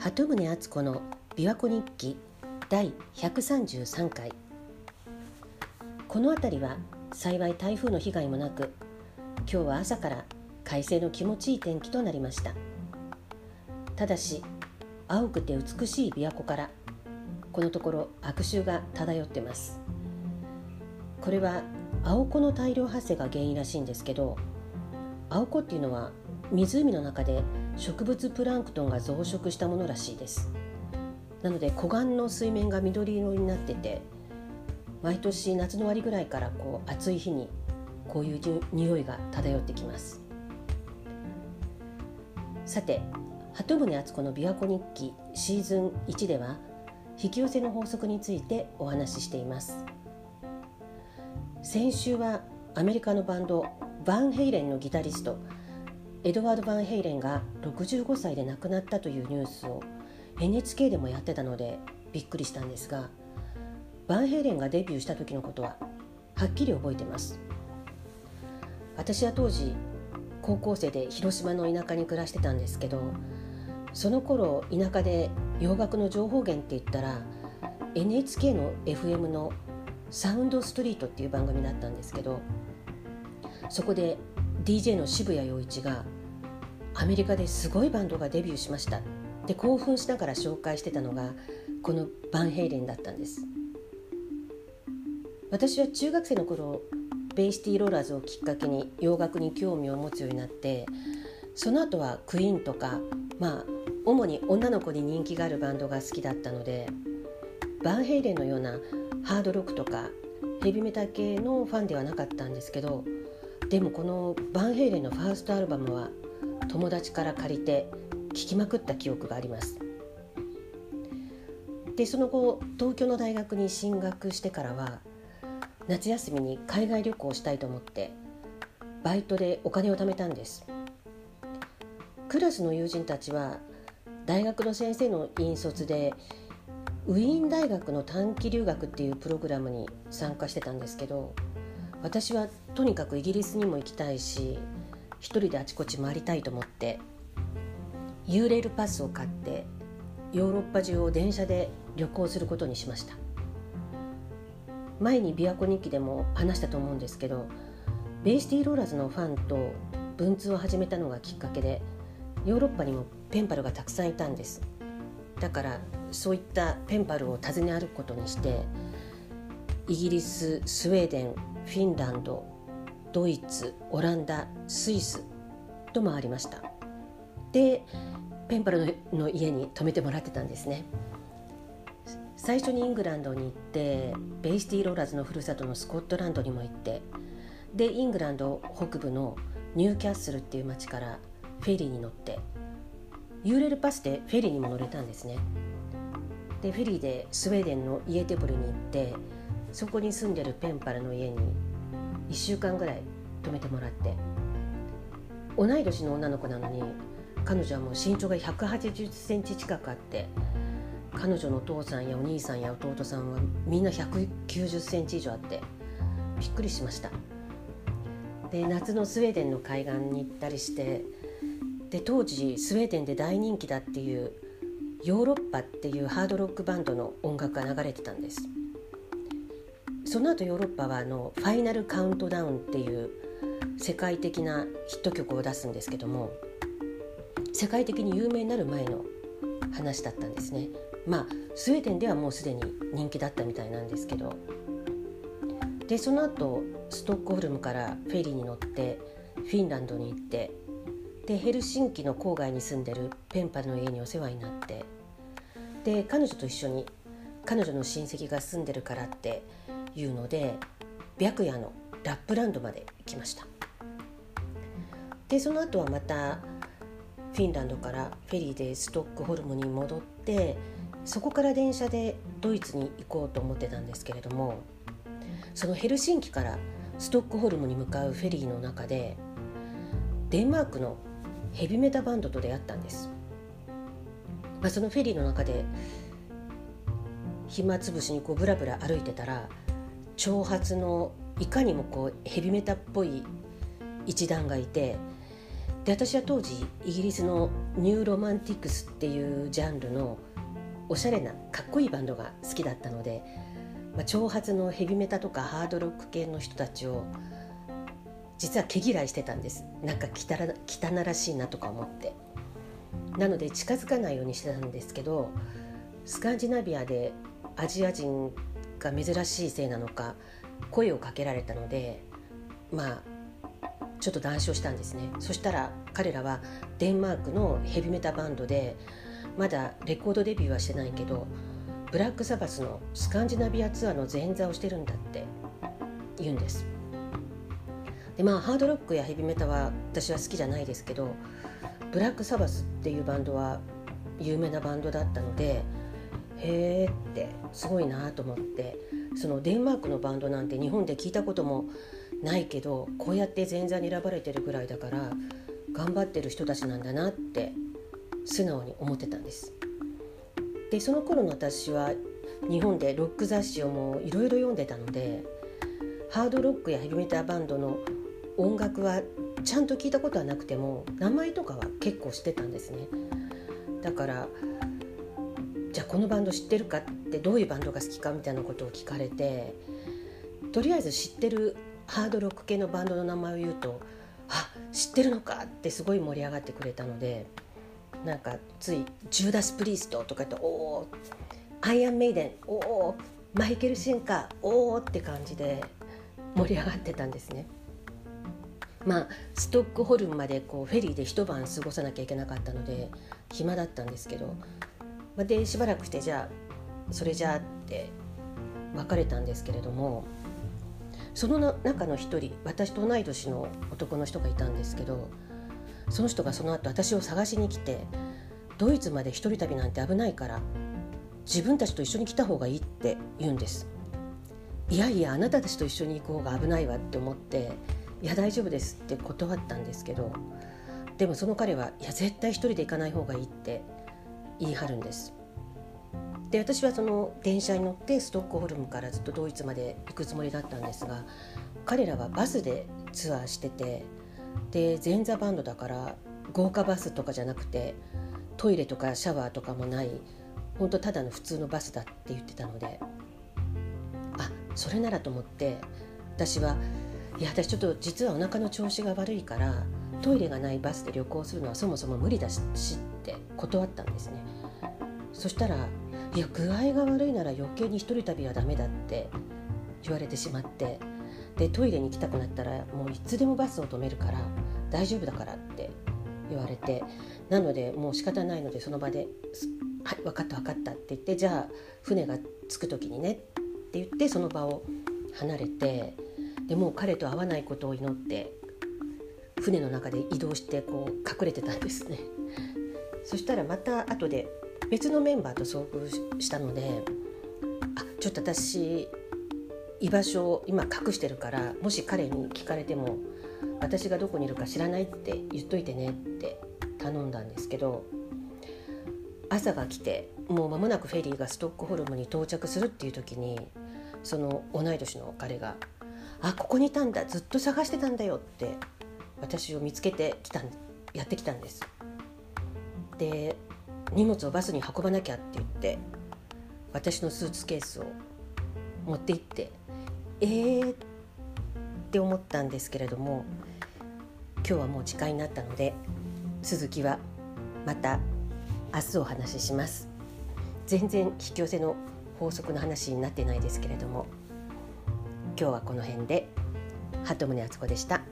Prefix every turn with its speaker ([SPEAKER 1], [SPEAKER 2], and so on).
[SPEAKER 1] 鳩宗敦子の琵琶湖日記第133回。この辺りは幸い台風の被害もなく今日は朝から快晴の気持ちいい天気となりました。ただし青くて美しい琵琶湖からこのところ悪臭が漂ってます。これは青子の大量発生が原因らしいんですけど青子っていうのは湖の中で植物プランクトンが増殖したものらしいです。なので湖岸の水面が緑色になってて毎年夏の終わりぐらいからこう暑い日にこういう匂いが漂ってきます。さて鳩宗敦子の琵琶湖日記シーズン1では引き寄せの法則についてお話ししています。先週はアメリカのバンドバンヘイレンのギタリストエドワード・バンヘイレンが65歳で亡くなったというニュースを NHK でもやってたのでびっくりしたんですがバンヘイレンがデビューした時のことははっきり覚えてます。私は当時高校生で広島の田舎に暮らしてたんですけどその頃田舎で洋楽の情報源って言ったら NHK の FM の「サウンドストリート」っていう番組だったんですけどそこで DJ の渋谷陽一がアメリカですごいバンドがデビューしました。って興奮しながら紹介してたのがこのバンヘイレンだったんです。私は中学生の頃ベイシティローラーズをきっかけに洋楽に興味を持つようになってその後はクイーンとかまあ主に女の子に人気があるバンドが好きだったのでバンヘイレンのようなハードロックとかヘビメタ系のファンではなかったんですけどでもこのバンヘイレンのファーストアルバムは友達から借りて聴きまくった記憶があります。でその後東京の大学に進学してからは夏休みに海外旅行したいと思ってバイトでお金を貯めたんです。クラスの友人たちは大学の先生の引率でウィーン大学の短期留学っていうプログラムに参加してたんですけど私はとにかくイギリスにも行きたいし一人であちこち回りたいと思ってユーレールパスを買ってヨーロッパ中を電車で旅行することにしました。前に琵琶湖日記でも話したと思うんですけどベイシティローラーズのファンと文通を始めたのがきっかけでヨーロッパにもペンパルがたくさんいたんです。だからそういったペンパルを訪ね歩くことにしてイギリススウェーデンフィンランドドイツオランダスイスと回りました。でペンパルの家に泊めてもらってたんですね。最初にイングランドに行ってベイシティローラーズのふるさとのスコットランドにも行ってでイングランド北部のニューキャッスルっていう町からフェリーに乗ってユーレルパスでフェリーにも乗れたんですね。でフェリーでスウェーデンのイエテボリに行ってそこに住んでるペンパルの家に1週間ぐらい泊めてもらって。同い年の女の子なのに彼女はもう身長が1 8 0センチ近くあって彼女のお父さんやお兄さんや弟さんはみんな1 9 0センチ以上あってびっくりしました。で夏のスウェーデンの海岸に行ったりしてで当時スウェーデンで大人気だっていうヨーロッパっていうハードロックバンドの音楽が流れてたんです。その後ヨーロッパはあのファイナルカウントダウンっていう世界的なヒット曲を出すんですけども世界的に有名になる前の話だったんですね。まあスウェーデンではもうすでに人気だったみたいなんですけど。でその後ストックホルムからフェリーに乗ってフィンランドに行ってでヘルシンキの郊外に住んでるペンパの家にお世話になってで彼女と一緒に彼女の親戚が住んでるからっていうので白夜のラップランドまで来ました。でその後はまたフィンランドからフェリーでストックホルムに戻ってそこから電車でドイツに行こうと思ってたんですけれどもそのヘルシンキからストックホルムに向かうフェリーの中でデンマークのヘビメタバンドと出会ったんです、まあ、そのフェリーの中で暇つぶしにこうブラブラ歩いてたら長髪のいかにもこうヘビメタっぽい一団がいてで私は当時イギリスのニューロマンティクスっていうジャンルのおしゃれなかっこいいバンドが好きだったので、まあ、長髪のヘビメタとかハードロック系の人たちを実は毛嫌いしてたんです。なんか汚ら汚らしいなとか思って。なので近づかないようにしてたんですけどスカンジナビアでアジア人が珍しいせいなのか声をかけられたのでまあちょっと談笑したんですね。そしたら彼らはデンマークのヘビメタバンドでまだレコードデビューはしてないけどブラックサバスのスカンジナビアツアーの前座をしてるんだって言うんです。でまあハードロックやヘビメタは私は好きじゃないですけどブラックサバスっていうバンドは有名なバンドだったのでへえってすごいなと思ってそのデンマークのバンドなんて日本で聞いたこともないけどこうやって前座に選ばれてるぐらいだから頑張ってる人たちなんだなって素直に思ってたんです。でその頃の私は日本でロック雑誌をもういろいろ読んでたのでハードロックやヘビメタバンドの音楽はちゃんと聞いたことはなくても名前とかは結構知ってたんですねだからじゃあこのバンド知ってるかってどういうバンドが好きかみたいなことを聞かれてとりあえず知ってるハードロック系のバンドの名前を言うと「あ知ってるのか!」ってすごい盛り上がってくれたのでなんかつい「ジューダス・プリースト」とか言って「おおアイアンメイデンおおマイケル・シンカーおお」って感じで盛り上がってたんですね。まあ、ストックホルムまでこうフェリーで一晩過ごさなきゃいけなかったので暇だったんですけど、まあ、でしばらくしてじゃあそれじゃあって別れたんですけれどもその中の一人私と同い年の男の人がいたんですけどその人がその後私を探しに来てドイツまで一人旅なんて危ないから自分たちと一緒に来た方がいいって言うんです。いやいやあなたたちと一緒に行く方が危ないわって思っていや大丈夫ですって断ったんですけどでもその彼はいや絶対一人で行かない方がいいって言い張るんです。で私はその電車に乗ってストックホルムからずっとドイツまで行くつもりだったんですが彼らはバスでツアーしててで前座バンドだから豪華バスとかじゃなくてトイレとかシャワーとかもない本当ただの普通のバスだって言ってたのであそれならと思って私はいや私ちょっと実はお腹の調子が悪いからトイレがないバスで旅行するのはそもそも無理だしって断ったんですね。そしたら「いや具合が悪いなら余計に一人旅はダメだ」って言われてしまってでトイレに行きたくなったらもういつでもバスを止めるから大丈夫だからって言われてなのでもう仕方ないのでその場で「はい分かった分かった」って言ってじゃあ船が着く時にねって言ってその場を離れてでもう彼と会わないことを祈って船の中で移動してこう隠れてたんですね。そしたらまた後で別のメンバーと遭遇したのであちょっと私居場所を今隠してるからもし彼に聞かれても私がどこにいるか知らないって言っといてねって頼んだんですけど朝が来てもう間もなくフェリーがストックホルムに到着するっていう時にその同い年の彼があここにいたんだずっと探してたんだよって私を見つけてきたやってきたんです。で荷物をバスに運ばなきゃって言って私のスーツケースを持って行ってえーって思ったんですけれども今日はもう時間になったので続きはまた明日お話しします全然引き寄せの法則の話になってないですけれども今日はこの辺で鳩宗敦子でした。